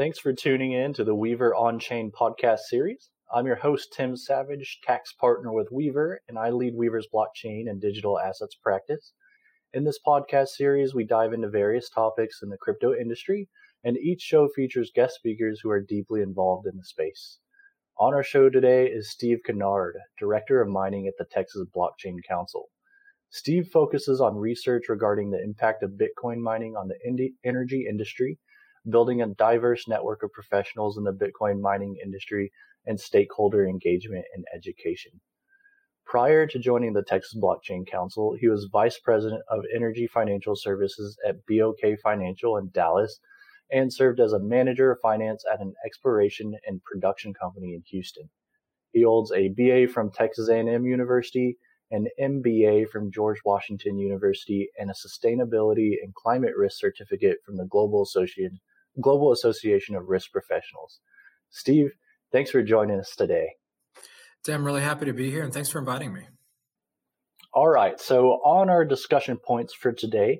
Thanks for tuning in to the Weaver On Chain podcast series. I'm your host, Tim Savage, tax partner with Weaver, and I lead Weaver's blockchain and digital assets practice. In this podcast series, we dive into various topics in the crypto industry, and each show features guest speakers who are deeply involved in the space. On our show today is Steve Kennard, Director of Mining at the Texas Blockchain Council. Steve focuses on research regarding the impact of Bitcoin mining on the energy industry building a diverse network of professionals in the Bitcoin mining industry, and stakeholder engagement and education. Prior to joining the Texas Blockchain Council, he was vice president of energy financial services at BOK Financial in Dallas and served as a manager of finance at an exploration and production company in Houston. He holds a BA from Texas A&M University, an MBA from George Washington University, and a sustainability and climate risk certificate from the Global Association Global Association of Risk Professionals. Steve, thanks for joining us today. Tim, really happy to be here and thanks for inviting me. All right. So, on our discussion points for today,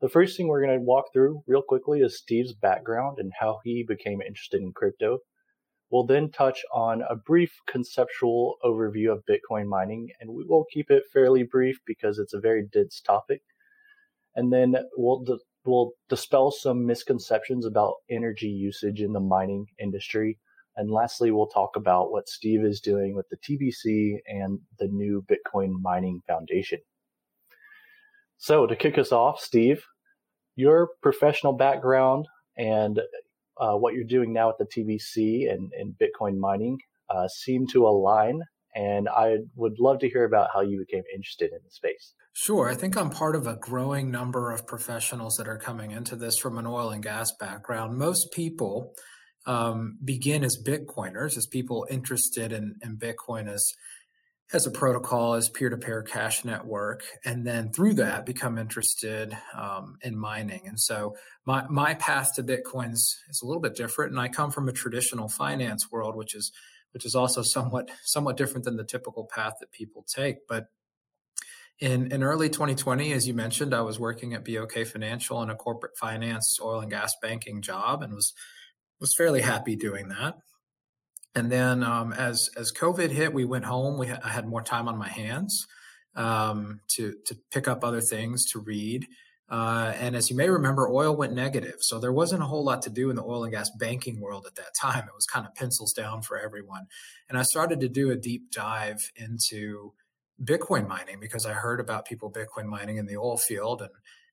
the first thing we're going to walk through real quickly is Steve's background and how he became interested in crypto. We'll then touch on a brief conceptual overview of Bitcoin mining, and we will keep it fairly brief because it's a very dense topic. And then we'll will dispel some misconceptions about energy usage in the mining industry. And lastly, we'll talk about what Steve is doing with the TBC and the new Bitcoin Mining Foundation. So, to kick us off, Steve, your professional background and uh, what you're doing now at the TBC and, and Bitcoin mining uh, seem to align. And I would love to hear about how you became interested in the space. Sure. I think I'm part of a growing number of professionals that are coming into this from an oil and gas background. Most people um, begin as Bitcoiners, as people interested in, in Bitcoin as as a protocol, as peer-to-peer cash network, and then through that become interested um, in mining. And so my my path to Bitcoins is a little bit different, and I come from a traditional finance world, which is which is also somewhat somewhat different than the typical path that people take. But in, in early 2020, as you mentioned, I was working at BOK Financial in a corporate finance, oil and gas banking job, and was was fairly happy doing that. And then um, as as COVID hit, we went home. We ha- I had more time on my hands um, to to pick up other things to read. Uh, and as you may remember, oil went negative, so there wasn't a whole lot to do in the oil and gas banking world at that time. It was kind of pencils down for everyone. And I started to do a deep dive into Bitcoin mining because I heard about people Bitcoin mining in the oil field. And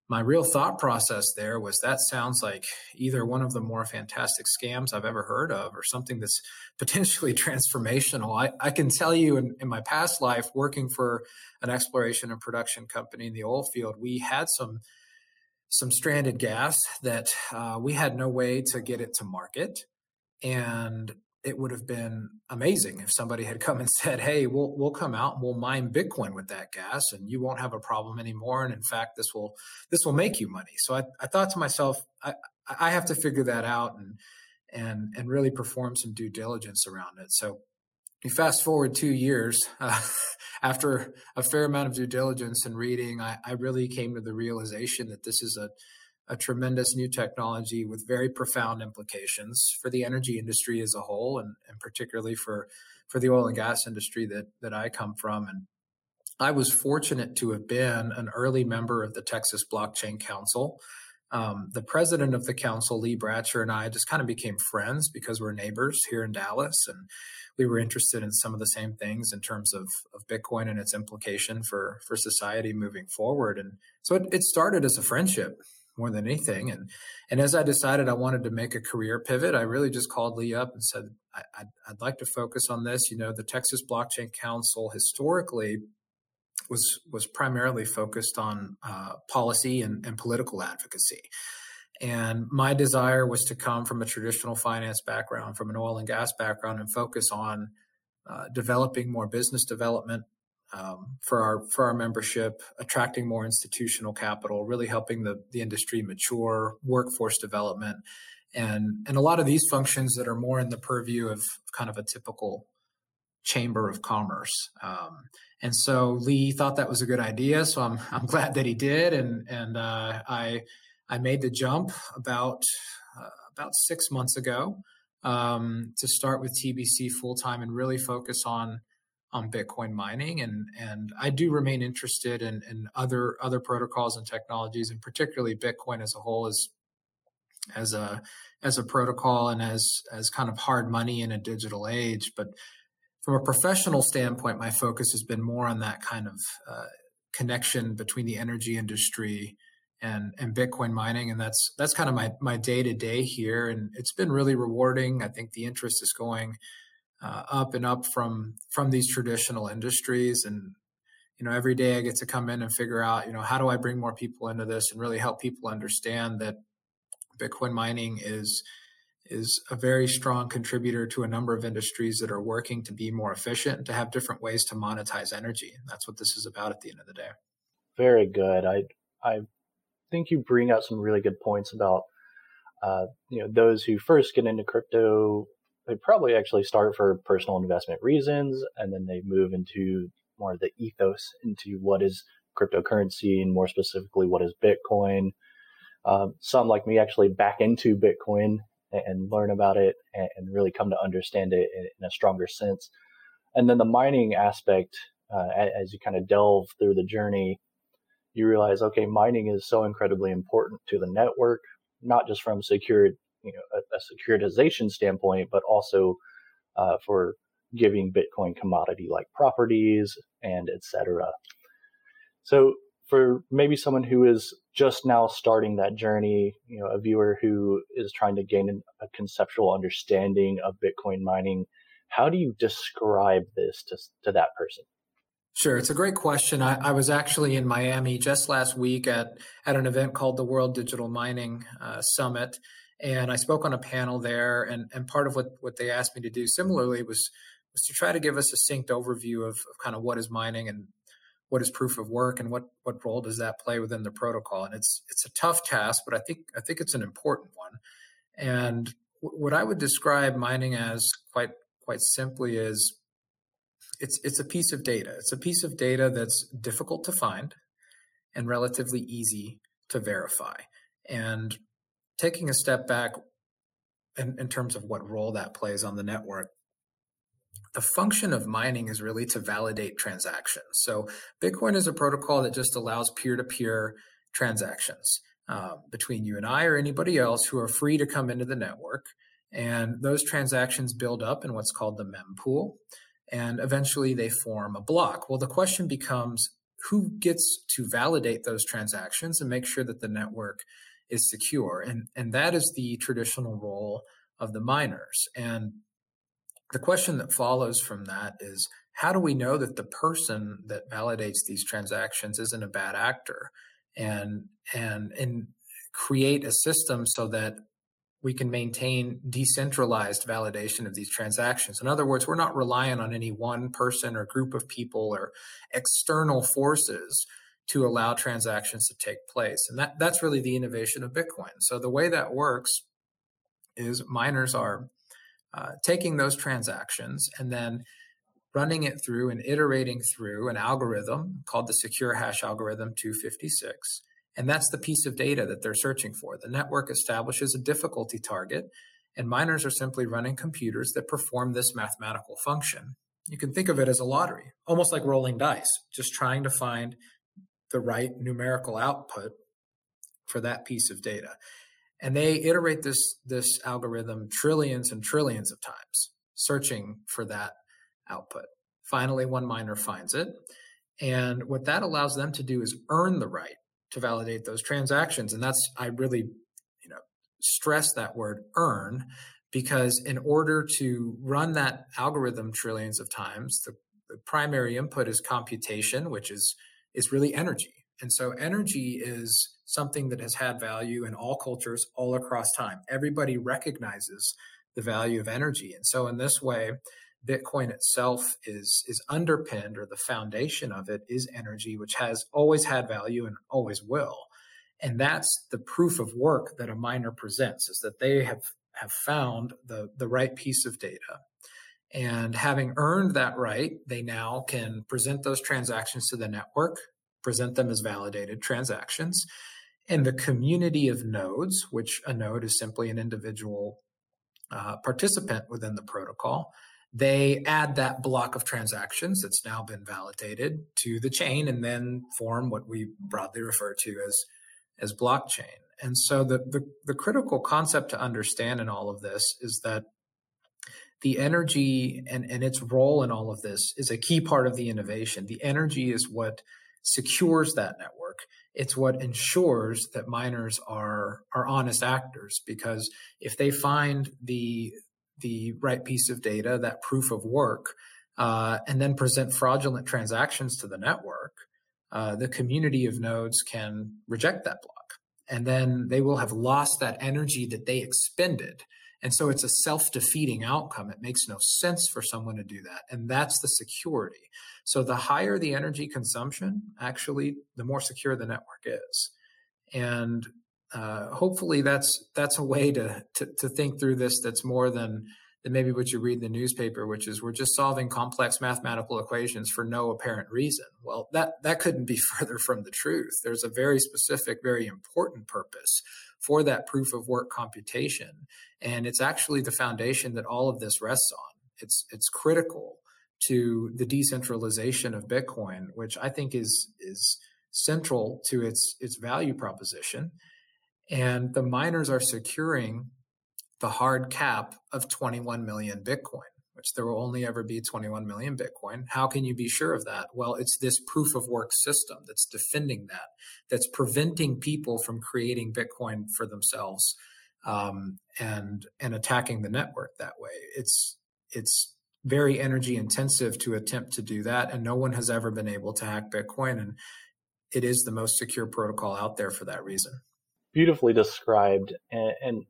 my real thought process there was that sounds like either one of the more fantastic scams I've ever heard of or something that's potentially transformational. I, I can tell you in, in my past life, working for an exploration and production company in the oil field, we had some some stranded gas that uh, we had no way to get it to market. And it would have been amazing if somebody had come and said, "Hey, we'll we'll come out and we'll mine Bitcoin with that gas, and you won't have a problem anymore. And in fact, this will this will make you money." So I, I thought to myself, I I have to figure that out and and and really perform some due diligence around it. So you fast forward two years uh, after a fair amount of due diligence and reading, I, I really came to the realization that this is a a tremendous new technology with very profound implications for the energy industry as a whole, and, and particularly for for the oil and gas industry that that I come from. And I was fortunate to have been an early member of the Texas Blockchain Council. Um, the president of the council, Lee Bratcher, and I just kind of became friends because we're neighbors here in Dallas, and we were interested in some of the same things in terms of, of Bitcoin and its implication for for society moving forward. And so it, it started as a friendship more than anything. And and as I decided I wanted to make a career pivot, I really just called Lee up and said, I, would like to focus on this. You know, the Texas Blockchain Council historically was was primarily focused on uh, policy and, and political advocacy. And my desire was to come from a traditional finance background, from an oil and gas background, and focus on uh, developing more business development um, for our for our membership, attracting more institutional capital, really helping the the industry mature, workforce development, and and a lot of these functions that are more in the purview of kind of a typical chamber of commerce. Um, and so Lee thought that was a good idea, so I'm I'm glad that he did, and and uh, I I made the jump about uh, about six months ago um, to start with TBC full time and really focus on on Bitcoin mining. And and I do remain interested in, in other other protocols and technologies, and particularly Bitcoin as a whole as as a as a protocol and as as kind of hard money in a digital age. But from a professional standpoint, my focus has been more on that kind of uh, connection between the energy industry and and Bitcoin mining, and that's that's kind of my my day to day here, and it's been really rewarding. I think the interest is going uh, up and up from from these traditional industries, and you know every day I get to come in and figure out you know how do I bring more people into this and really help people understand that Bitcoin mining is is a very strong contributor to a number of industries that are working to be more efficient and to have different ways to monetize energy. And that's what this is about at the end of the day. Very good. I I think you bring out some really good points about uh, you know those who first get into crypto. They probably actually start for personal investment reasons, and then they move into more of the ethos into what is cryptocurrency, and more specifically, what is Bitcoin. Um, some like me actually back into Bitcoin and, and learn about it and, and, really come to understand it in, in, a stronger sense. And then the mining aspect, uh, as you kind of delve through the journey, you realize, okay, mining is so incredibly important to the network, not just from secured, you know, a, a securitization standpoint, but also uh, for giving Bitcoin commodity like properties and etc. So for maybe someone who is just now starting that journey, you know, a viewer who is trying to gain a conceptual understanding of Bitcoin mining, how do you describe this to, to that person? Sure, it's a great question. I, I, was actually in Miami just last week at at an event called the World Digital Mining uh, Summit, and I spoke on a panel there. And and part of what what they asked me to do similarly was was to try to give us a succinct overview of, of kind of what is mining and what is proof of work and what what role does that play within the protocol. And it's it's a tough task, but I think I think it's an important one. And w- what I would describe mining as quite quite simply is it's it's a piece of data. It's a piece of data that's difficult to find and relatively easy to verify. And taking a step back in, in terms of what role that plays on the network, the function of mining is really to validate transactions. So Bitcoin is a protocol that just allows peer-to-peer transactions uh, between you and I or anybody else who are free to come into the network. And those transactions build up in what's called the mempool and eventually they form a block. Well, the question becomes who gets to validate those transactions and make sure that the network is secure? And, and that is the traditional role of the miners. And the question that follows from that is how do we know that the person that validates these transactions isn't a bad actor and and and create a system so that we can maintain decentralized validation of these transactions. In other words, we're not relying on any one person or group of people or external forces to allow transactions to take place. And that, that's really the innovation of Bitcoin. So the way that works is miners are uh, taking those transactions and then running it through and iterating through an algorithm called the secure hash algorithm 256 and that's the piece of data that they're searching for. The network establishes a difficulty target, and miners are simply running computers that perform this mathematical function. You can think of it as a lottery, almost like rolling dice, just trying to find the right numerical output for that piece of data. And they iterate this, this algorithm trillions and trillions of times, searching for that output. Finally, one miner finds it. And what that allows them to do is earn the right to validate those transactions. And that's, I really, you know, stress that word earn because in order to run that algorithm trillions of times, the, the primary input is computation, which is, is really energy. And so energy is something that has had value in all cultures all across time. Everybody recognizes the value of energy. And so in this way, Bitcoin itself is is underpinned, or the foundation of it is energy, which has always had value and always will. And that's the proof of work that a miner presents is that they have have found the the right piece of data. And having earned that right, they now can present those transactions to the network, present them as validated transactions. And the community of nodes, which a node is simply an individual uh, participant within the protocol, they add that block of transactions that's now been validated to the chain and then form what we broadly refer to as as blockchain. And so the, the, the critical concept to understand in all of this is that the energy and, and its role in all of this is a key part of the innovation. The energy is what secures that network. It's what ensures that miners are are honest actors because if they find the the right piece of data, that proof of work, uh, and then present fraudulent transactions to the network, uh, the community of nodes can reject that block. And then they will have lost that energy that they expended. And so it's a self defeating outcome. It makes no sense for someone to do that. And that's the security. So the higher the energy consumption, actually, the more secure the network is. And uh, hopefully that's that's a way to, to, to think through this that's more than than maybe what you read in the newspaper, which is we're just solving complex mathematical equations for no apparent reason. Well, that that couldn't be further from the truth. There's a very specific, very important purpose for that proof of work computation, and it's actually the foundation that all of this rests on. It's it's critical to the decentralization of Bitcoin, which I think is is central to its its value proposition. And the miners are securing the hard cap of 21 million Bitcoin, which there will only ever be 21 million Bitcoin. How can you be sure of that? Well, it's this proof of work system that's defending that, that's preventing people from creating Bitcoin for themselves um, and and attacking the network that way. It's it's very energy intensive to attempt to do that, and no one has ever been able to hack Bitcoin, and it is the most secure protocol out there for that reason beautifully described. And, and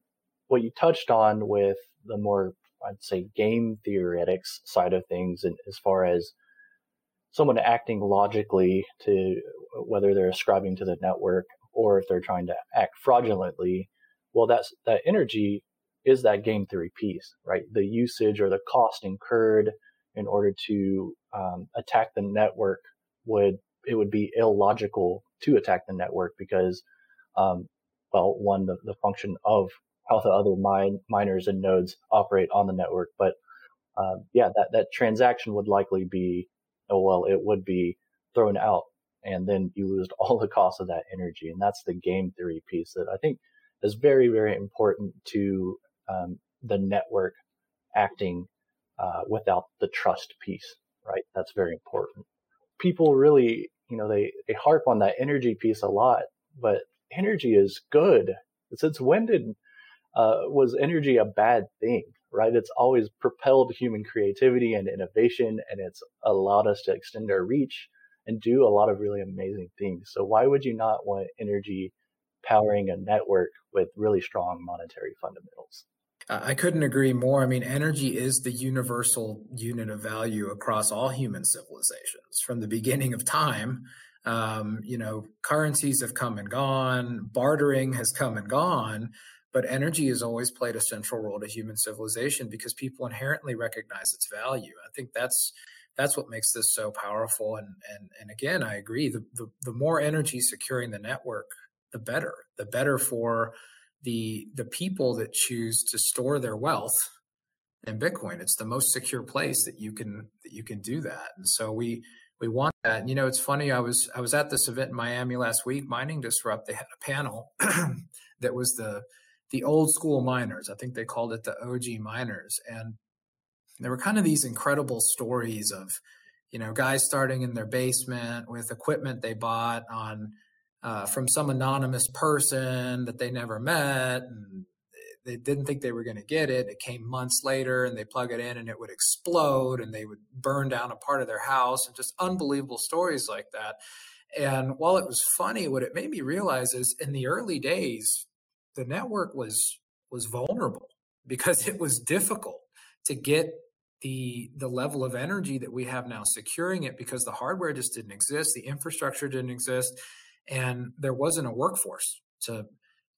what you touched on with the more, I'd say, game theoretics side of things, and as far as someone acting logically to whether they're ascribing to the network or if they're trying to act fraudulently, well, that's that energy is that game theory piece, right? The usage or the cost incurred in order to um, attack the network would it would be illogical to attack the network because um, well, one, the, the function of how the other mine, miners and nodes operate on the network. But um, yeah, that, that transaction would likely be, oh, well, it would be thrown out and then you lose all the cost of that energy. And that's the game theory piece that I think is very, very important to um, the network acting uh, without the trust piece, right? That's very important. People really, you know, they, they harp on that energy piece a lot, but energy is good. Since when did uh, was energy a bad thing? Right? It's always propelled human creativity and innovation, and it's allowed us to extend our reach and do a lot of really amazing things. So why would you not want energy powering a network with really strong monetary fundamentals? I couldn't agree more. I mean, energy is the universal unit of value across all human civilizations from the beginning of time um, you know, currencies have come and gone, bartering has come and gone, but energy has always played a central role to human civilization because people inherently recognize its value. I think that's that's what makes this so powerful. And and and again, I agree. The the, the more energy securing the network, the better. The better for the the people that choose to store their wealth in Bitcoin. It's the most secure place that you can that you can do that. And so we we want that. And, you know, it's funny. I was I was at this event in Miami last week, Mining Disrupt. They had a panel that was the the old school miners. I think they called it the OG miners, and there were kind of these incredible stories of, you know, guys starting in their basement with equipment they bought on uh, from some anonymous person that they never met, and they didn't think they were going to get it. It came months later and they plug it in and it would explode and they would burn down a part of their house and just unbelievable stories like that. And while it was funny, what it made me realize is in the early days, the network was was vulnerable because it was difficult to get the the level of energy that we have now securing it because the hardware just didn't exist, the infrastructure didn't exist, and there wasn't a workforce to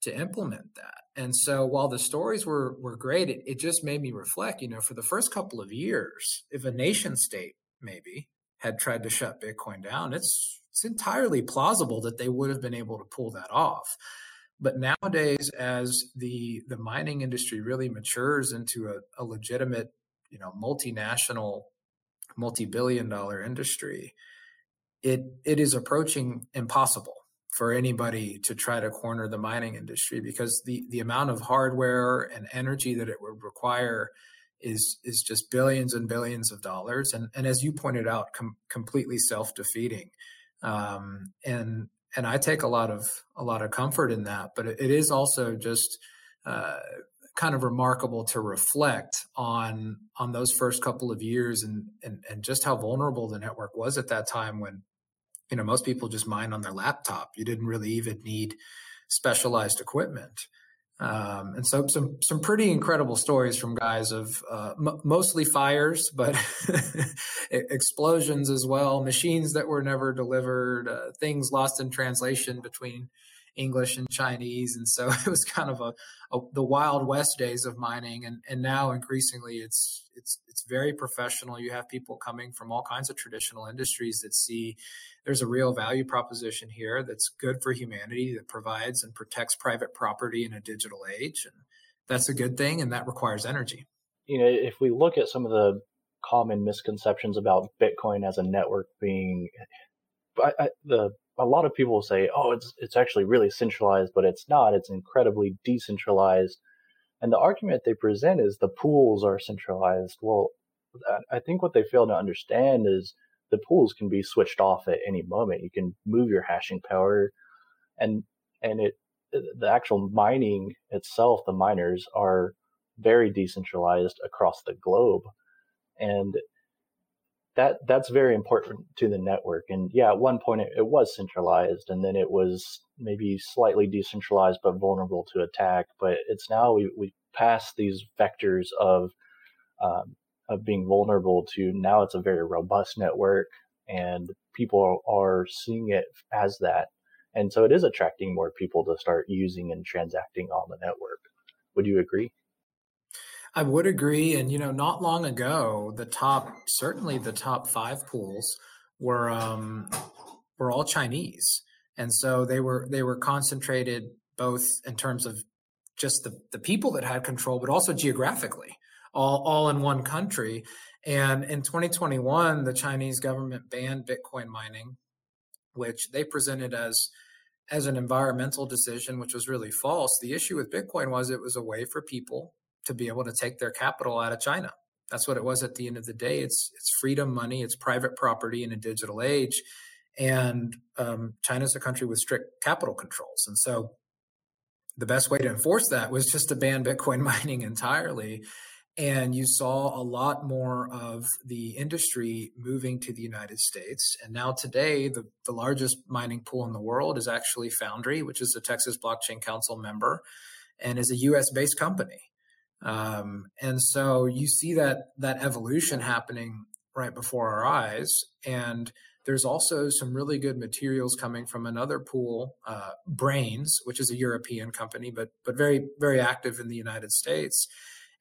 to implement that. And so while the stories were were great, it, it just made me reflect, you know, for the first couple of years, if a nation state maybe had tried to shut Bitcoin down, it's it's entirely plausible that they would have been able to pull that off. But nowadays, as the the mining industry really matures into a, a legitimate, you know, multinational, multi-billion dollar industry, it it is approaching impossible for anybody to try to corner the mining industry because the the amount of hardware and energy that it would require is is just billions and billions of dollars. And and as you pointed out com- completely self-defeating. Um, and and I take a lot of a lot of comfort in that but it, is also just uh, kind of remarkable to reflect on on those first couple of years and, and and just how vulnerable the network was at that time when you know most people just mine on their laptop. You didn't really even need specialized equipment um, and so some some pretty incredible stories from guys of uh, m- mostly fires, but explosions as well, machines that were never delivered, uh, things lost in translation between English and Chinese, and so it was kind of a, a, the wild west days of mining. And and now increasingly, it's it's it's very professional. You have people coming from all kinds of traditional industries that see there's a real value proposition here that's good for humanity that provides and protects private property in a digital age, and that's a good thing, and that requires energy. You know, if we look at some of the common misconceptions about Bitcoin as a network being I, I, the a lot of people say, "Oh, it's it's actually really centralized," but it's not. It's incredibly decentralized. And the argument they present is the pools are centralized. Well, I think what they fail to understand is the pools can be switched off at any moment. You can move your hashing power, and and it uh, the actual mining itself, the miners are very decentralized across the globe, and that that's very important to the network. And yeah, at one point it, it, was centralized, and then it was maybe slightly decentralized but vulnerable to attack. But it's now we we passed these vectors of um, of being vulnerable to now it's a very robust network, and people are seeing it as that, and so it is attracting more people to start using and transacting on the network. Would you agree? I would agree. And, you know, not long ago, the top, certainly the top five pools were, um, were all Chinese. And so they were, they were concentrated both in terms of just the, the people that had control, but also geographically, all, all in one country. And in 2021, the Chinese government banned Bitcoin mining, which they presented as as an environmental decision, which was really false. The issue with Bitcoin was it was a way for people to be able to take their capital out of China. That's what it was at the end of the day. It's it's freedom money. It's private property in a digital age, and um, China's a country with strict capital controls. And so, the best way to enforce that was just to ban Bitcoin mining entirely. And you saw a lot more of the industry moving to the United States. And now today, the, the largest mining pool in the world is actually Foundry, which is a Texas Blockchain Council member and is a US based company. Um, and so you see that that evolution happening right before our eyes. And there's also some really good materials coming from another pool, uh, Braiins, which is a European company, but but very very active in the United States.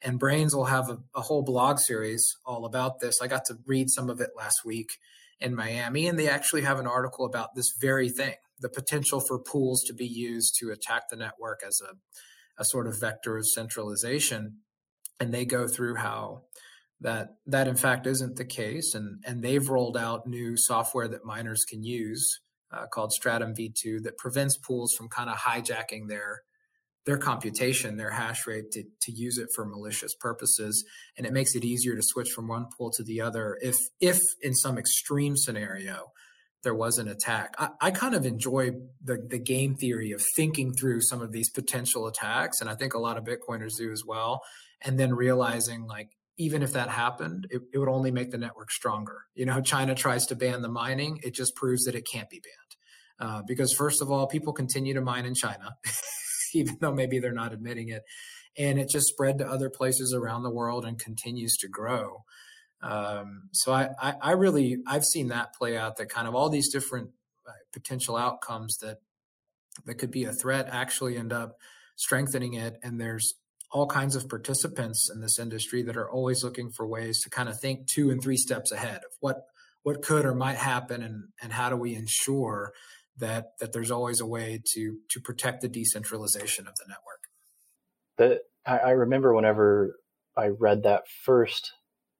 And Braiins will have a, a whole blog series all about this. I got to read some of it last week in Miami, and they actually have an article about this very thing: the potential for pools to be used to attack the network as a a sort of vector of centralization. And they go through how that that in fact isn't the case, and and they've rolled out new software that miners can use uh, called Stratum v2 that prevents pools from kind of hijacking their their computation, their hash rate to, to use it for malicious purposes. And it makes it easier to switch from one pool to the other if if in some extreme scenario there was an attack. I, I, kind of enjoy the, the game theory of thinking through some of these potential attacks. And I think a lot of Bitcoiners do as well. And then realizing like, even if that happened, it, it would only make the network stronger. You know, China tries to ban the mining. It just proves that it can't be banned. Uh, because first of all, people continue to mine in China, even though maybe they're not admitting it. And it just spread to other places around the world and continues to grow. Um, so I, I, I, really I've seen that play out that kind of all these different uh, potential outcomes that that could be a threat actually end up strengthening it. And there's all kinds of participants in this industry that are always looking for ways to kind of think two and three steps ahead of what what could or might happen and, and how do we ensure that that there's always a way to to protect the decentralization of the network. The, I, I remember whenever I read that first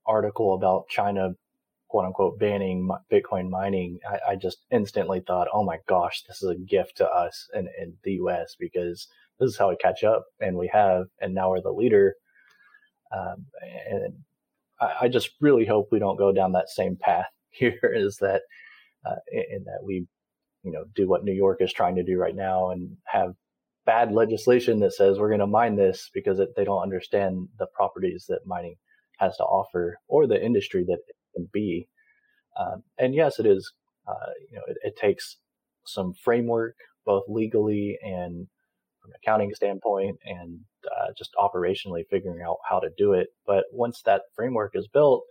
article about China, quote unquote, banning Bitcoin mining, I, I, just instantly thought, oh my gosh, this is a gift to us in, in the US because this is how we catch up, and we have, and now we're the leader. Um, and I, I, just really hope we don't go down that same path here. Is that uh, in that we, you know, do what New York is trying to do right now and have bad legislation that says we're going to mine this because it, they don't understand the properties that mining has to offer or the industry that it can be. Um, and yes, it is. Uh, you know, it, it, takes some framework, both legally and from an accounting standpoint, and uh, just operationally figuring out how to do it. But once that framework is built,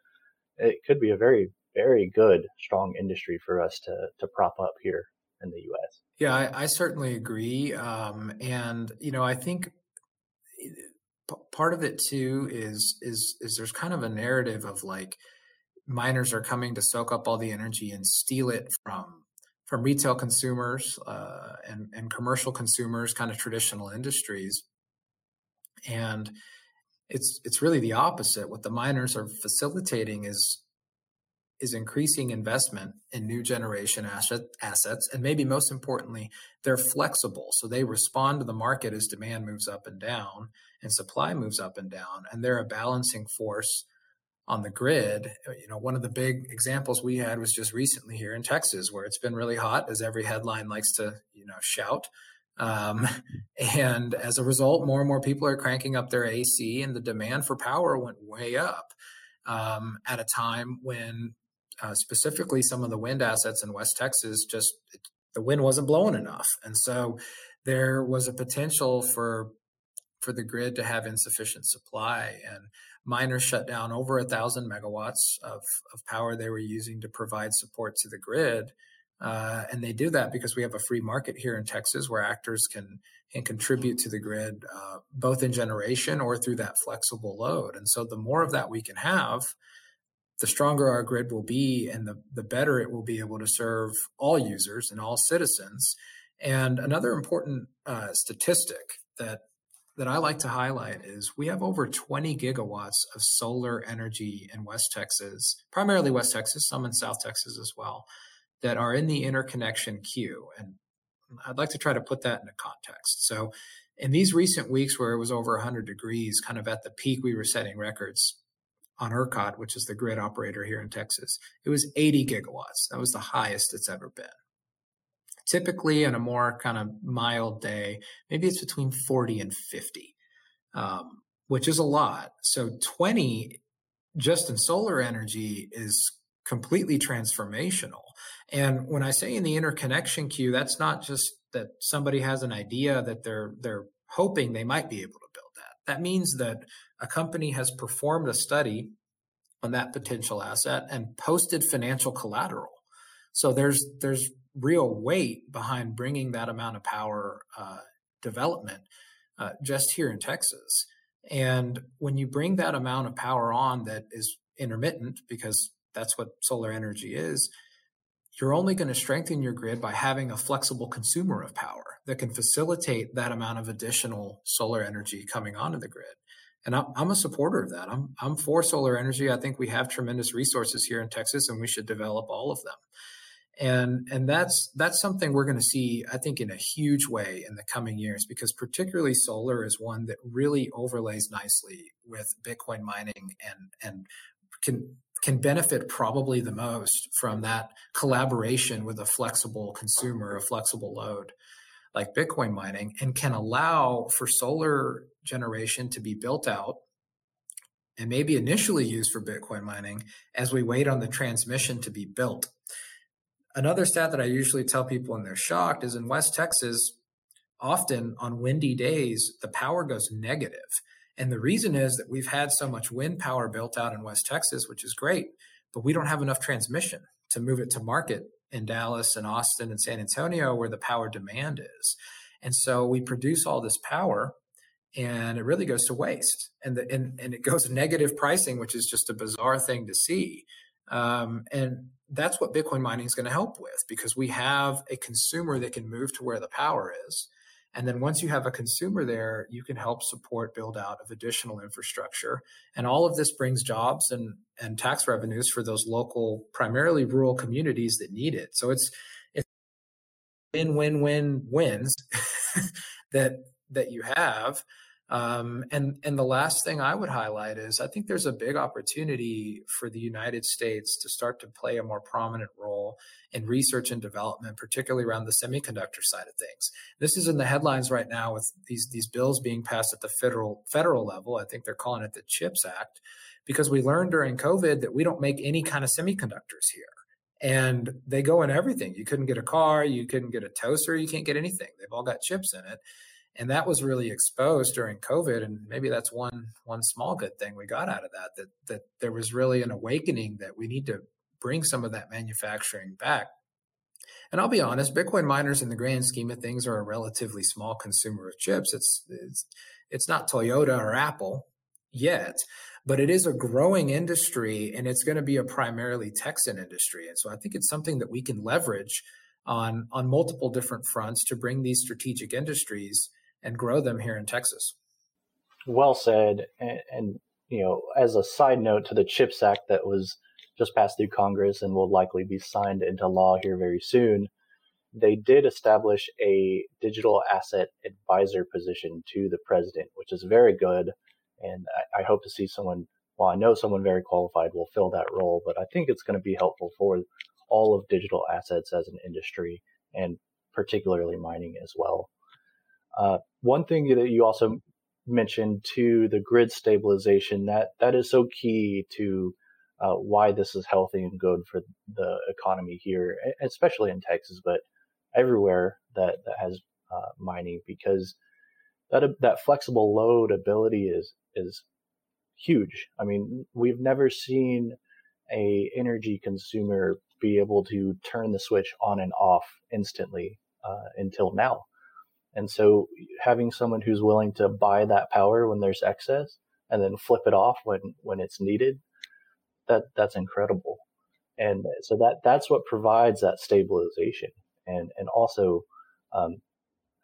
it could be a very, very good, strong industry for us to to prop up here in the U.S. Yeah, I, I certainly agree. Um, and you know, I think p- part of it too is is is there's kind of a narrative of like miners are coming to soak up all the energy and steal it from from retail consumers uh, and and commercial consumers, kind of traditional industries, and it's it's really the opposite. What the miners are facilitating is is increasing investment in new generation asset, assets. And maybe most importantly, they're flexible. So they respond to the market as demand moves up and down and supply moves up and down. And they're a balancing force on the grid. You know, one of the big examples we had was just recently here in Texas, where it's been really hot, as every headline likes to, you know, shout. Um, and as a result, more and more people are cranking up their AC, and the demand for power went way up um, at a time when uh, specifically some of the wind assets in West Texas, just the wind wasn't blowing enough, and so there was a potential for for the grid to have insufficient supply. And miners shut down over a thousand megawatts of, of power they were using to provide support to the grid. Uh, and they do that because we have a free market here in Texas where actors can, can contribute to the grid, uh, both in generation or through that flexible load. And so the more of that we can have, the stronger our grid will be and the, the better it will be able to serve all users and all citizens. And another important uh, statistic that that I like to highlight is we have over 20 gigawatts of solar energy in West Texas, primarily West Texas, some in South Texas as well, that are in the interconnection queue. And I'd like to try to put that into context. So, in these recent weeks where it was over 100 degrees, kind of at the peak, we were setting records on ERCOT, which is the grid operator here in Texas, it was 80 gigawatts. That was the highest it's ever been. Typically, on a more kind of mild day, maybe it's between 40 and 50, um, which is a lot. So 20 just in solar energy is completely transformational. And when I say in the interconnection queue, that's not just that somebody has an idea that they're they're hoping they might be able. That means that a company has performed a study on that potential asset and posted financial collateral. So there's there's real weight behind bringing that amount of power uh, development uh, just here in Texas. And when you bring that amount of power on that is intermittent, because that's what solar energy is, you're only going to strengthen your grid by having a flexible consumer of power that can facilitate that amount of additional solar energy coming onto the grid and I'm, a supporter of that. I'm I'm for solar energy. I think we have tremendous resources here in Texas, and we should develop all of them. And and that's that's something we're going to see, I think, in a huge way in the coming years, because particularly solar is one that really overlays nicely with Bitcoin mining and and can can benefit probably the most from that collaboration with a flexible consumer, a flexible load like Bitcoin mining, and can allow for solar generation to be built out and maybe initially used for Bitcoin mining as we wait on the transmission to be built. Another stat that I usually tell people when they're shocked is in West Texas, often on windy days, the power goes negative. And the reason is that we've had so much wind power built out in West Texas, which is great, but we don't have enough transmission to move it to market in Dallas and Austin and San Antonio where the power demand is. And so we produce all this power and it really goes to waste and, the, and, and it goes negative pricing, which is just a bizarre thing to see. Um, and that's what Bitcoin mining is going to help with because we have a consumer that can move to where the power is. And then once you have a consumer there, you can help support build out of additional infrastructure. And all of this brings jobs and, and tax revenues for those local, primarily rural communities that need it. So it's it's win win win wins that that you have. Um, and and the last thing I would highlight is I think there's a big opportunity for the United States to start to play a more prominent role in research and development, particularly around the semiconductor side of things. This is in the headlines right now with these these bills being passed at the federal federal level. I think they're calling it the CHIPS Act, because we learned during COVID that we don't make any kind of semiconductors here and they go in everything. You couldn't get a car, you couldn't get a toaster, you can't get anything. They've all got chips in it and that was really exposed during covid and maybe that's one one small good thing we got out of that that that there was really an awakening that we need to bring some of that manufacturing back. And i'll be honest bitcoin miners in the grand scheme of things are a relatively small consumer of chips. It's it's it's not toyota or apple yet but it is a growing industry and it's going to be a primarily texan industry. And so i think it's something that we can leverage on on multiple different fronts to bring these strategic industries and grow them here in Texas. Well said. And, and, you know, as a side note to the CHIPS Act that was just passed through Congress and will likely be signed into law here very soon, they did establish a digital asset advisor position to the president, which is very good. And I, I hope to see someone, well, I know someone very qualified will fill that role, but I think it's going to be helpful for all of digital assets as an industry and particularly mining as well. Uh, one thing that you also mentioned to the grid stabilization that that is so key to uh, why this is healthy and good for the economy here, especially in Texas, but everywhere that that has uh, mining because that that flexible load ability is is huge. I mean, we've never seen a energy consumer be able to turn the switch on and off instantly uh, until now. And so having someone who's willing to buy that power when there's excess and then flip it off when, when it's needed, that that's incredible. And so that that's what provides that stabilization and, and also um,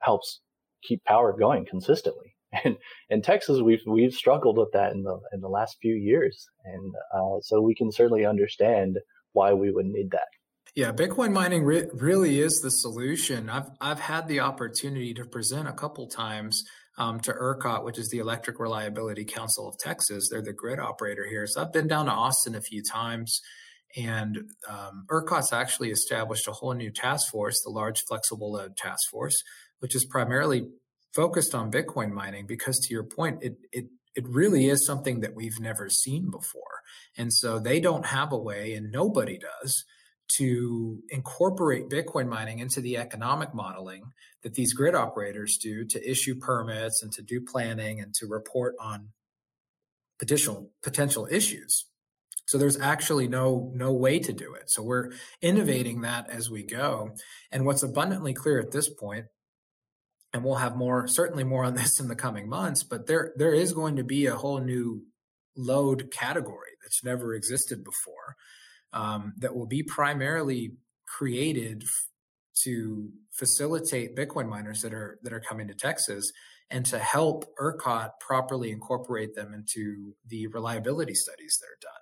helps keep power going consistently. And in Texas, we've we've struggled with that in the in the last few years, and uh, so we can certainly understand why we would need that. Yeah, Bitcoin mining re- really is the solution. I've I've had the opportunity to present a couple times um, to ERCOT, which is the Electric Reliability Council of Texas. They're the grid operator here. So I've been down to Austin a few times, and um, ERCOT's actually established a whole new task force, the Large Flexible Load Task Force, which is primarily focused on Bitcoin mining. Because to your point, it it it really is something that we've never seen before, and so they don't have a way, and nobody does to incorporate Bitcoin mining into the economic modeling that these grid operators do to issue permits and to do planning and to report on potential potential issues. So there's actually no no way to do it. So we're innovating that as we go. And what's abundantly clear at this point, and we'll have more certainly more on this in the coming months, but there there is going to be a whole new load category that's never existed before um, that will be primarily created to facilitate Bitcoin miners that are that are coming to Texas and to help ERCOT properly incorporate them into the reliability studies that are done.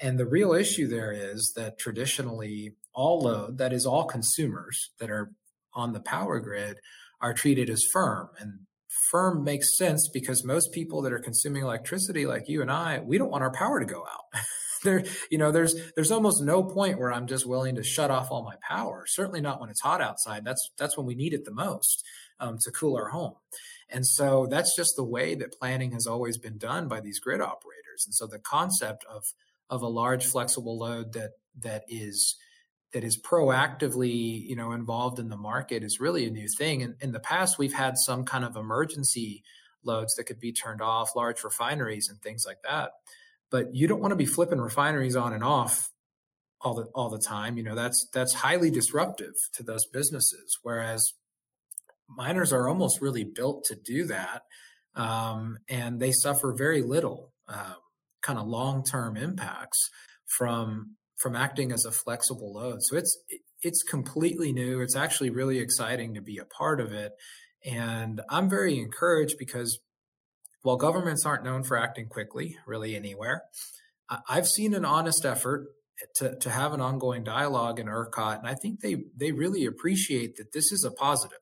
And the real issue there is that traditionally all load, that is all consumers that are on the power grid, are treated as firm. And firm makes sense because most people that are consuming electricity, like you and I, we don't want our power to go out. there, you know, there's there's almost no point where I'm just willing to shut off all my power. Certainly not when it's hot outside. That's that's when we need it the most um, to cool our home. And so that's just the way that planning has always been done by these grid operators. And so the concept of of a large flexible load that that is that is proactively you know involved in the market is really a new thing and in the past we've had some kind of emergency loads that could be turned off large refineries and things like that but you don't want to be flipping refineries on and off all the all the time you know that's that's highly disruptive to those businesses whereas miners are almost really built to do that um, and they suffer very little um, kind of long-term impacts from from acting as a flexible load. So it's it's completely new. It's actually really exciting to be a part of it. And I'm very encouraged because while governments aren't known for acting quickly, really anywhere, I've seen an honest effort to, to have an ongoing dialogue in ERCOT. And I think they, they really appreciate that this is a positive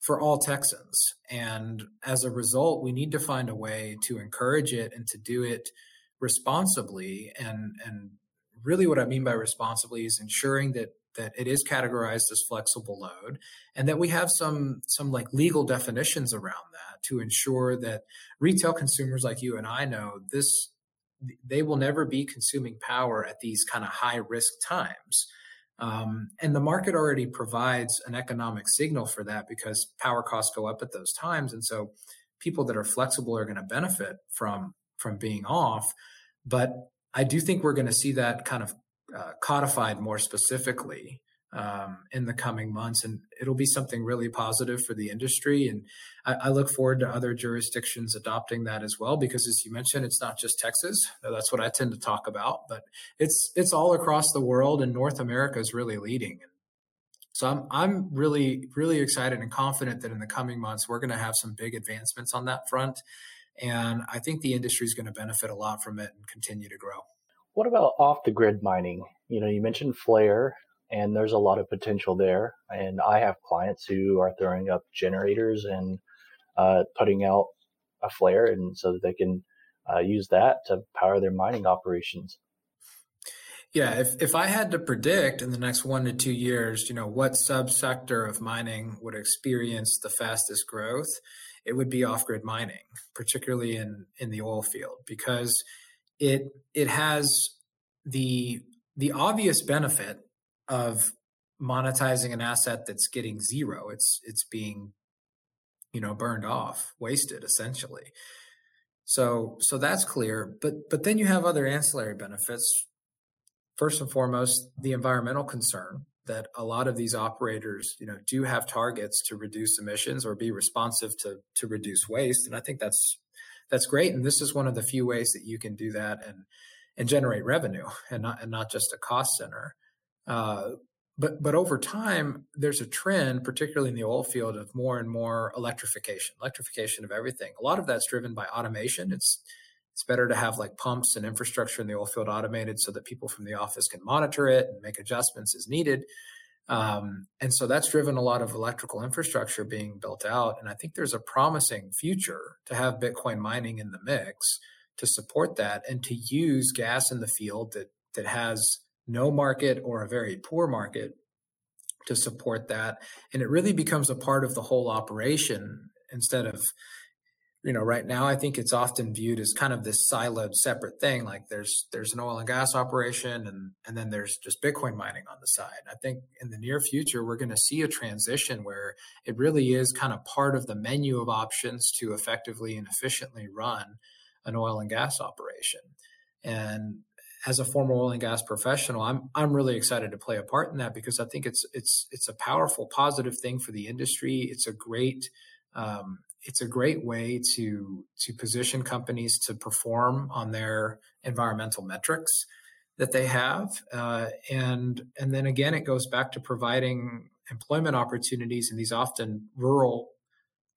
for all Texans. And as a result, we need to find a way to encourage it and to do it responsibly. And, and really what I mean by responsibly is ensuring that that it is categorized as flexible load and that we have some some like legal definitions around that to ensure that retail consumers like you and I know this they will never be consuming power at these kind of high risk times. Um, and the market already provides an economic signal for that because power costs go up at those times and so people that are flexible are going to benefit from from being off. But i do think we're going to see that kind of uh, codified more specifically um, in the coming months, and it'll be something really positive for the industry. And I, I, look forward to other jurisdictions adopting that as well, because as you mentioned, it's not just Texas. That's what I tend to talk about, but it's it's all across the world, and North America is really leading. So I'm I'm really really excited and confident that in the coming months we're going to have some big advancements on that front, and I think the industry is going to benefit a lot from it and continue to grow. What about off the grid mining? You know, you mentioned flare, and there's a lot of potential there. And I have clients who are throwing up generators and uh, putting out a flare, and so that they can uh, use that to power their mining operations. Yeah, if, if I had to predict in the next one to two years, you know, what subsector of mining would experience the fastest growth, it would be off-grid mining, particularly in in the oil field, because it it has the the obvious benefit of monetizing an asset that's getting zero. It's it's being you know burned off, wasted essentially. So so that's clear. But but then you have other ancillary benefits. First and foremost, the environmental concern that a lot of these operators, you know, do have targets to reduce emissions or be responsive to to reduce waste. And I think that's that's great. And this is one of the few ways that you can do that and and generate revenue and not and not just a cost center. Uh, but but over time, there's a trend, particularly in the oil field, of more and more electrification, electrification of everything. A lot of that's driven by automation. It's it's better to have like pumps and infrastructure in the oil field automated so that people from the office can monitor it and make adjustments as needed. Um, and so that's driven a lot of electrical infrastructure being built out. And I think there's a promising future to have Bitcoin mining in the mix to support that and to use gas in the field that, that has no market or a very poor market to support that. And it really becomes a part of the whole operation instead of you know right now i think it's often viewed as kind of this siloed separate thing like there's there's an oil and gas operation and and then there's just bitcoin mining on the side i think in the near future we're going to see a transition where it really is kind of part of the menu of options to effectively and efficiently run an oil and gas operation and as a former oil and gas professional i'm i'm really excited to play a part in that because i think it's it's it's a powerful positive thing for the industry. It's a great um, it's a great way to to position companies to perform on their environmental metrics that they have uh, and and then again it goes back to providing employment opportunities in these often rural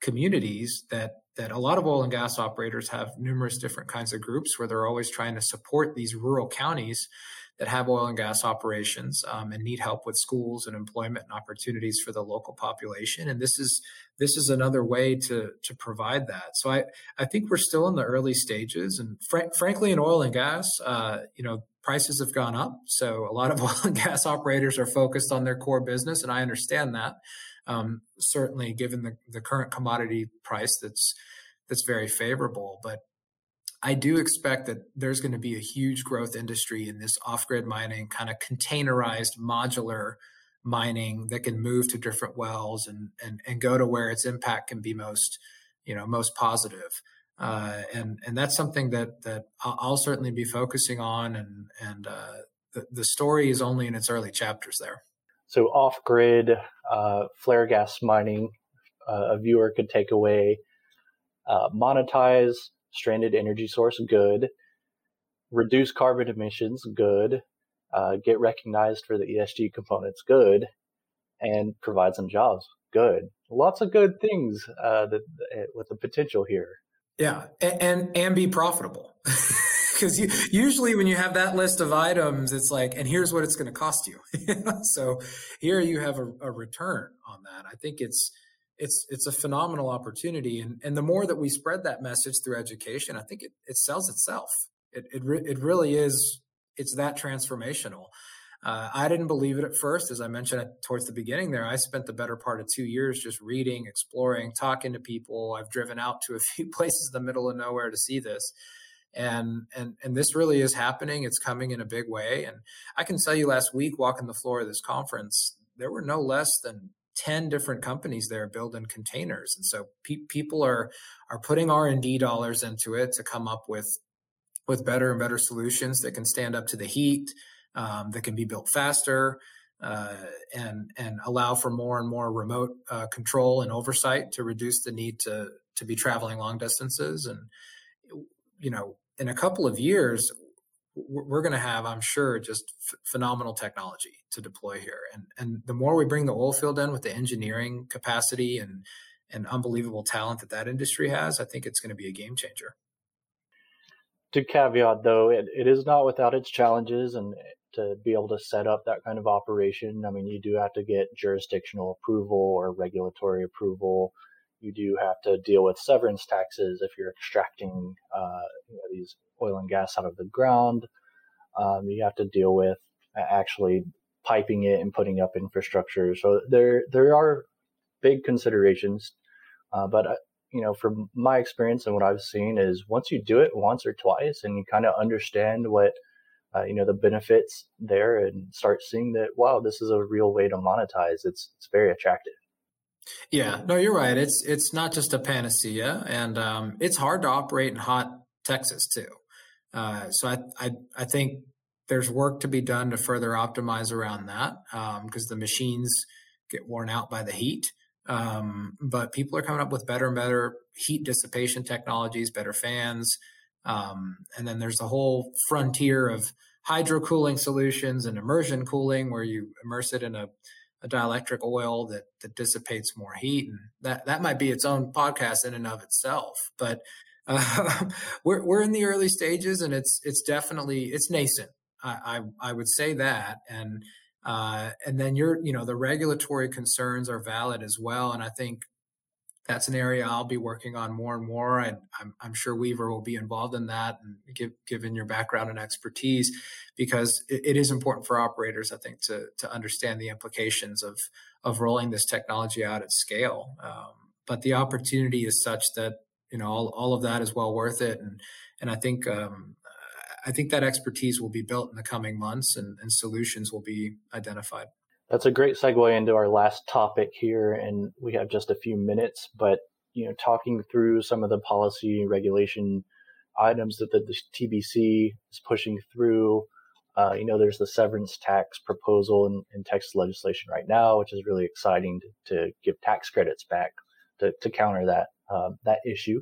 communities that that a lot of oil and gas operators have numerous different kinds of groups where they're always trying to support these rural counties that have oil and gas operations um, and need help with schools and employment and opportunities for the local population. And this is this is another way to to provide that. So I I think we're still in the early stages, and fr- frankly, in oil and gas, uh, you know, prices have gone up. So a lot of oil and gas operators are focused on their core business, and I understand that. Um, certainly, given the the current commodity price, that's that's very favorable, but I do expect that there's going to be a huge growth industry in this off grid mining, kind of containerized modular mining that can move to different wells and, and, and go to where its impact can be most, you know, most positive. Uh, and, and that's something that, that I'll certainly be focusing on. And, and uh, the, the story is only in its early chapters there. So off grid uh, flare gas mining, uh, a viewer could take away uh, monetize stranded energy source, good. Reduce carbon emissions, good. uh, get recognized for the ESG components, good, and provide some jobs, good. Lots of good things uh, that, with the potential here. Yeah, and and, and be profitable. because usually when you have that list of items, it's like, and here's what it's going to cost you. so here you have a, a, return on that. I think it's it's it's a phenomenal opportunity, and and the more that we spread that message through education, I think it it sells itself. It it re- it really is. It's that transformational. Uh, I didn't believe it at first, as I mentioned towards the beginning. There, I spent the better part of two years just reading, exploring, talking to people. I've driven out to a few places in the middle of nowhere to see this and and and this really is happening it's coming in a big way and i can tell you last week walking the floor of this conference there were no less than 10 different companies there building containers and so pe- people are are putting r&d dollars into it to come up with with better and better solutions that can stand up to the heat um, that can be built faster uh, and and allow for more and more remote uh, control and oversight to reduce the need to to be traveling long distances and you know in a couple of years, we're going to have, I'm sure, just f- phenomenal technology to deploy here. And and the more we bring the oil field in with the engineering capacity and and unbelievable talent that that industry has, I think it's going to be a game changer. To caveat, though, it, it is not without its challenges, and to be able to set up that kind of operation, I mean, you do have to get jurisdictional approval or regulatory approval you do have to deal with severance taxes if you're extracting uh, you know, these oil and gas out of the ground. Um, you have to deal with actually piping it and putting up infrastructure. So there there are big considerations, uh, but uh, you know, from my experience and what I've seen is once you do it once or twice and you kind of understand what uh, you know the benefits there and start seeing that wow this is a real way to monetize it's it's very attractive yeah, no, you're right. It's it's not just a panacea, and um, it's hard to operate in hot Texas too. Uh, so I, I I think there's work to be done to further optimize around that because um, the machines get worn out by the heat. Um, but people are coming up with better and better heat dissipation technologies, better fans, um, and then there's a whole frontier of hydro cooling solutions and immersion cooling, where you immerse it in a a dielectric oil that that dissipates more heat, and that that might be its own podcast in and of itself. But uh, we're we're in the early stages, and it's it's definitely it's nascent. I I, I would say that, and uh, and then you're you know the regulatory concerns are valid as well, and I think that's an area I'll be working on more and more. And I'm, I'm sure Weaver will be involved in that and give, given your background and expertise, because it, it is important for operators, I think, to, to understand the implications of, of rolling this technology out at scale. Um, but the opportunity is such that, you know, all, all of that is well worth it. And, and I think, um, I think that expertise will be built in the coming months and, and solutions will be identified. That's a great segue into our last topic here, and we have just a few minutes. But you know, talking through some of the policy regulation items that the, the TBC is pushing through. Uh, you know, there's the severance tax proposal in, in Texas legislation right now, which is really exciting to, to give tax credits back to, to counter that uh, that issue.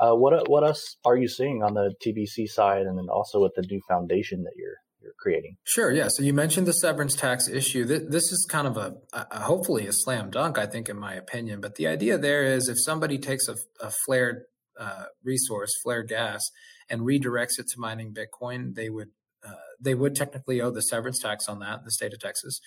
Uh, what what else are you seeing on the TBC side, and then also with the new foundation that you're you're creating. Sure. Yeah. So you mentioned the severance tax issue. This is kind of a, a hopefully a slam dunk, I think, in my opinion. But the idea there is if somebody takes a, a flared uh, resource, flared gas, and redirects it to mining Bitcoin, they would uh, they would technically owe the severance tax on that in the state of Texas.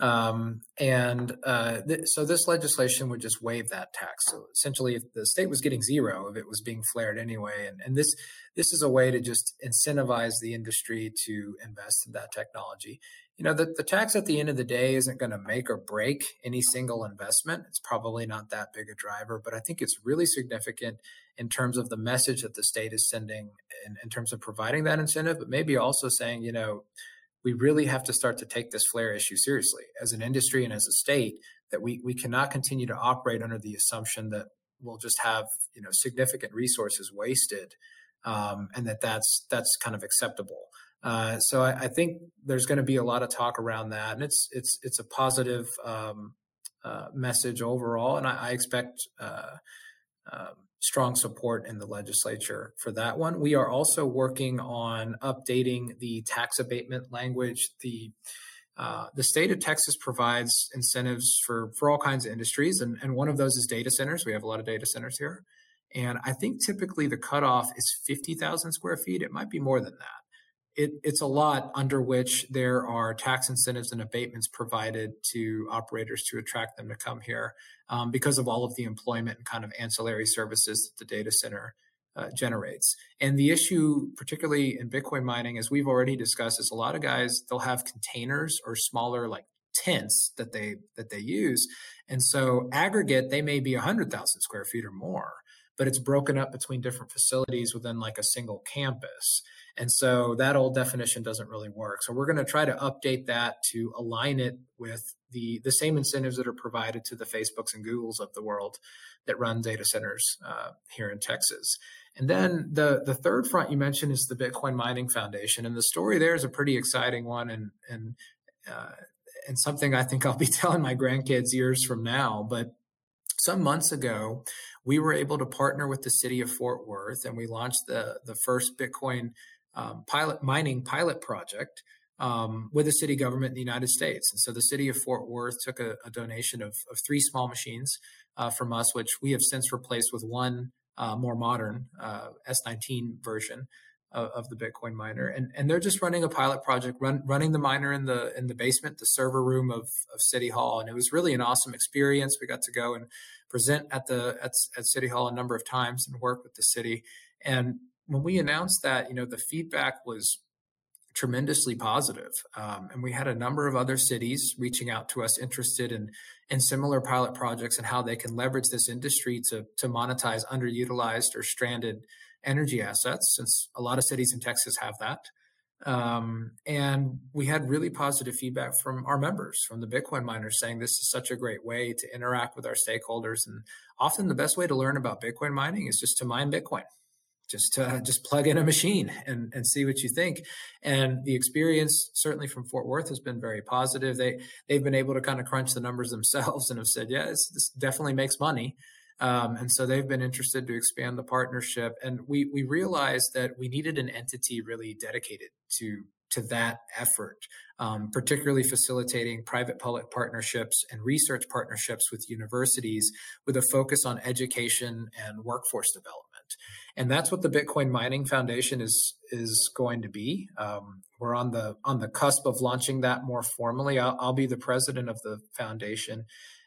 Um, and uh, th- so this legislation would just waive that tax. So essentially, if the state was getting zero, if it was being flared anyway, and, and this this is a way to just incentivize the industry to invest in that technology. You know, the, the tax at the end of the day isn't going to make or break any single investment. It's probably not that big a driver, but I think it's really significant in terms of the message that the state is sending in, in terms of providing that incentive, but maybe also saying, you know, we really have to start to take this flare issue seriously. As an industry and as a state that we, we cannot continue to operate under the assumption that we'll just have you know significant resources wasted um, and that that's that's kind of acceptable. Uh, so I, I, think there's going to be a lot of talk around that and it's it's it's a positive um, uh, message overall and I, I expect uh, um, strong support in the legislature for that one. We are also working on updating the tax abatement language. The uh, the state of Texas provides incentives for for all kinds of industries, and, and one of those is data centers. We have a lot of data centers here, and I think typically the cutoff is fifty thousand square feet. It might be more than that it, it's a lot under which there are tax incentives and abatements provided to operators to attract them to come here um, because of all of the employment and kind of ancillary services that the data center uh, generates. And the issue, particularly in Bitcoin mining, as we've already discussed, is a lot of guys they'll have containers or smaller like tents that they that they use, and so aggregate they may be hundred thousand square feet or more, but it's broken up between different facilities within like a single campus. And so that old definition doesn't really work. So we're going to try to update that to align it with the, the same incentives that are provided to the Facebooks and Googles of the world that run data centers uh, here in Texas. And then the, the third front you mentioned is the Bitcoin Mining Foundation. And the story there is a pretty exciting one and, and, uh, and something I think I'll be telling my grandkids years from now. But some months ago, we were able to partner with the city of Fort Worth and we launched the, the first Bitcoin um, pilot mining pilot project um, with the city government in the United States. And so the city of Fort Worth took a, a donation of, of, three small machines uh, from us, which we have since replaced with one uh, more modern uh, S19 version of, of, the Bitcoin miner. And, and they're just running a pilot project, run, running the miner in the in the basement, the server room of, of City Hall. And it was really an awesome experience. We got to go and present at the at, at City Hall a number of times and work with the city. And when we announced that, you know, the feedback was tremendously positive. Um, and we had a number of other cities reaching out to us interested in in similar pilot projects and how they can leverage this industry to to monetize underutilized or stranded energy assets, since a lot of cities in Texas have that. Um, and we had really positive feedback from our members, from the Bitcoin miners, saying this is such a great way to interact with our stakeholders. And often the best way to learn about Bitcoin mining is just to mine Bitcoin just just plug in a machine and, and see what you think. And the experience certainly from Fort Worth has been very positive. They they've been able to kind of crunch the numbers themselves and have said, yeah, this definitely makes money. Um, and so they've been interested to expand the partnership. And we we realized that we needed an entity really dedicated to to that effort, um, particularly facilitating private public partnerships and research partnerships with universities with a focus on education and workforce development and that's what the Bitcoin Mining Foundation is is going to be. Um, we're on the on the cusp of launching that more formally. I'll, I'll, be the president of the foundation,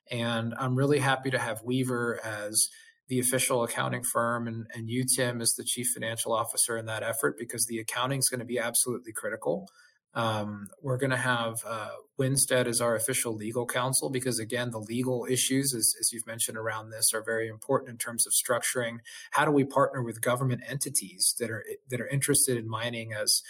and I'm really happy to have Weaver as the official accounting firm, and and you Tim as the chief financial officer in that effort because the accounting is going to be absolutely critical. Um, we're going to have uh, Winstead as our official legal counsel because, again, the legal issues, as, as, you've mentioned around this, are very important in terms of structuring. How do we partner with government entities that are that are interested in mining as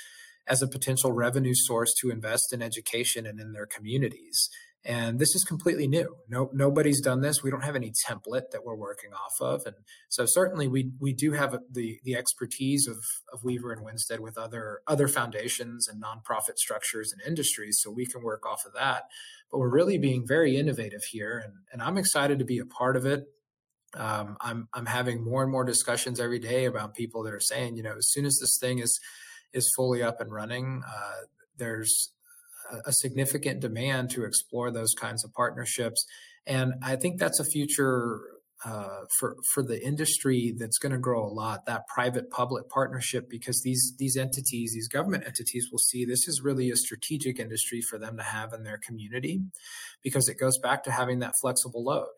as a potential revenue source to invest in education and in their communities? And this is completely new. No, nobody's done this. We don't have any template that we're working off of. And so certainly we we do have the the expertise of of Weaver and Winstead with other other foundations and nonprofit structures and industries. So we can work off of that. But we're really being very innovative here. And, and I'm excited to be a part of it. Um, I'm I'm having more and more discussions every day about people that are saying, you know, as soon as this thing is is fully up and running, uh, there's a significant demand to explore those kinds of partnerships. And I think that's a future uh, for for the industry that's going to grow a lot. That private public partnership, because these these entities, these government entities, will see this is really a strategic industry for them to have in their community, because it goes back to having that flexible load.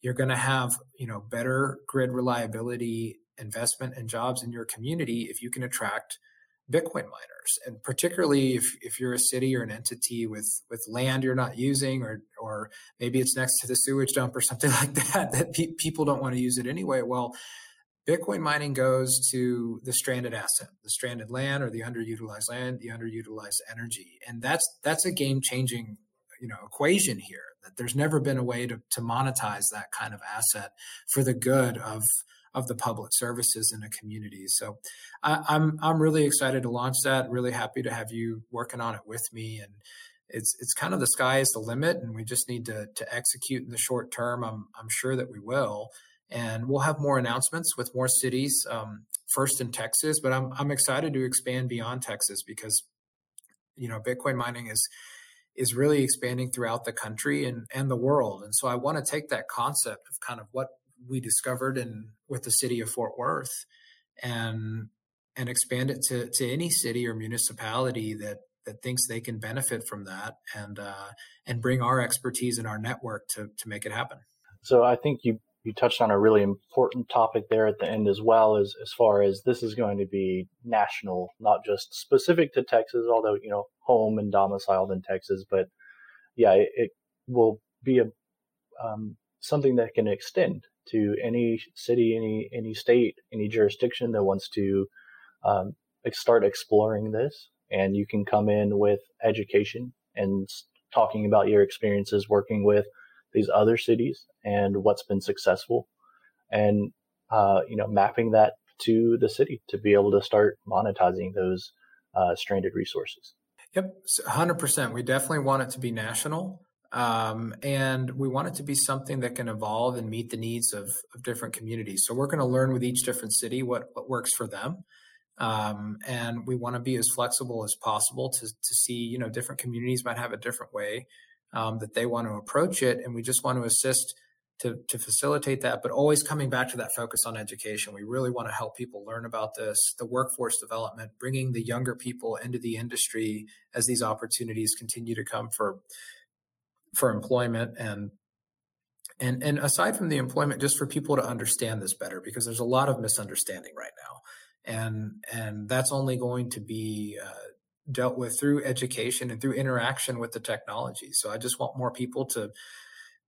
You're going to have you know better grid reliability, investment, and jobs in your community if you can attract Bitcoin miners. And particularly if, if you're a city or an entity with, with land you're not using, or, or maybe it's next to the sewage dump or something like that, that pe- people don't want to use it anyway. Well, Bitcoin mining goes to the stranded asset, the stranded land or the underutilized land, the underutilized energy. And that's, that's a game changing, you know, equation here that there's never been a way to, to monetize that kind of asset for the good of, of the public services in a community. So I, I'm, I'm really excited to launch that. Really happy to have you working on it with me, and it's it's kind of the sky is the limit, and we just need to to execute in the short term. I'm I'm sure that we will. And we'll have more announcements with more cities, um, first in Texas, but I'm, I'm excited to expand beyond Texas because, you know, Bitcoin mining is, is really expanding throughout the country and, and the world. And so I want to take that concept of kind of what we discovered in with the city of Fort Worth and and expand it to, to any city or municipality that that thinks they can benefit from that and uh, and bring our expertise and our network to to make it happen. So I think you you touched on a really important topic there at the end as well as as far as this is going to be national, not just specific to Texas, although you know home and domiciled in Texas, but yeah, it, it will be a um, something that can extend to any city, any any state, any jurisdiction that wants to um, start exploring this. And you can come in with education and talking about your experiences working with these other cities and what's been successful. And uh, you know mapping that to the city to be able to start monetizing those uh, stranded resources. Yep. 100% we definitely want it to be national um, and we want it to be something that can evolve and meet the needs of, of different communities so we're going to learn with each different city what, what works for them um, and we want to be as flexible as possible to, to see, you know, different communities might have a different way um, that they want to approach it. And we just want to assist to, to facilitate that, but always coming back to that focus on education. We really want to help people learn about this, the workforce development, bringing the younger people into the industry as these opportunities continue to come for, for employment and and and aside from the employment just for people to understand this better because there's a lot of misunderstanding right now and and that's only going to be uh, dealt with through education and through interaction with the technology. So I just want more people to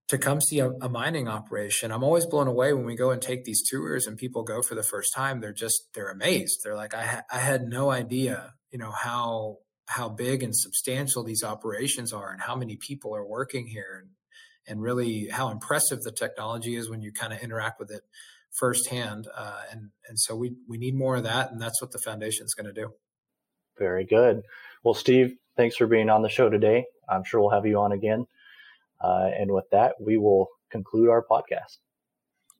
to come see a, a, mining operation. I'm always blown away when we go and take these tours and people go for the first time. They're just they're amazed. They're like, I ha- I had no idea, you know how how big and substantial these operations are and how many people are working here and and really how impressive the technology is when you kind of interact with it firsthand. Uh, and and so we we need more of that, and that's what the foundation is going to do. Very good. Well, Steve, thanks for being on the show today. I'm sure we'll have you on again. Uh, and with that, we will conclude our podcast.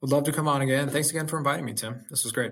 Would love to come on again. Thanks again for inviting me, Tim. This was great.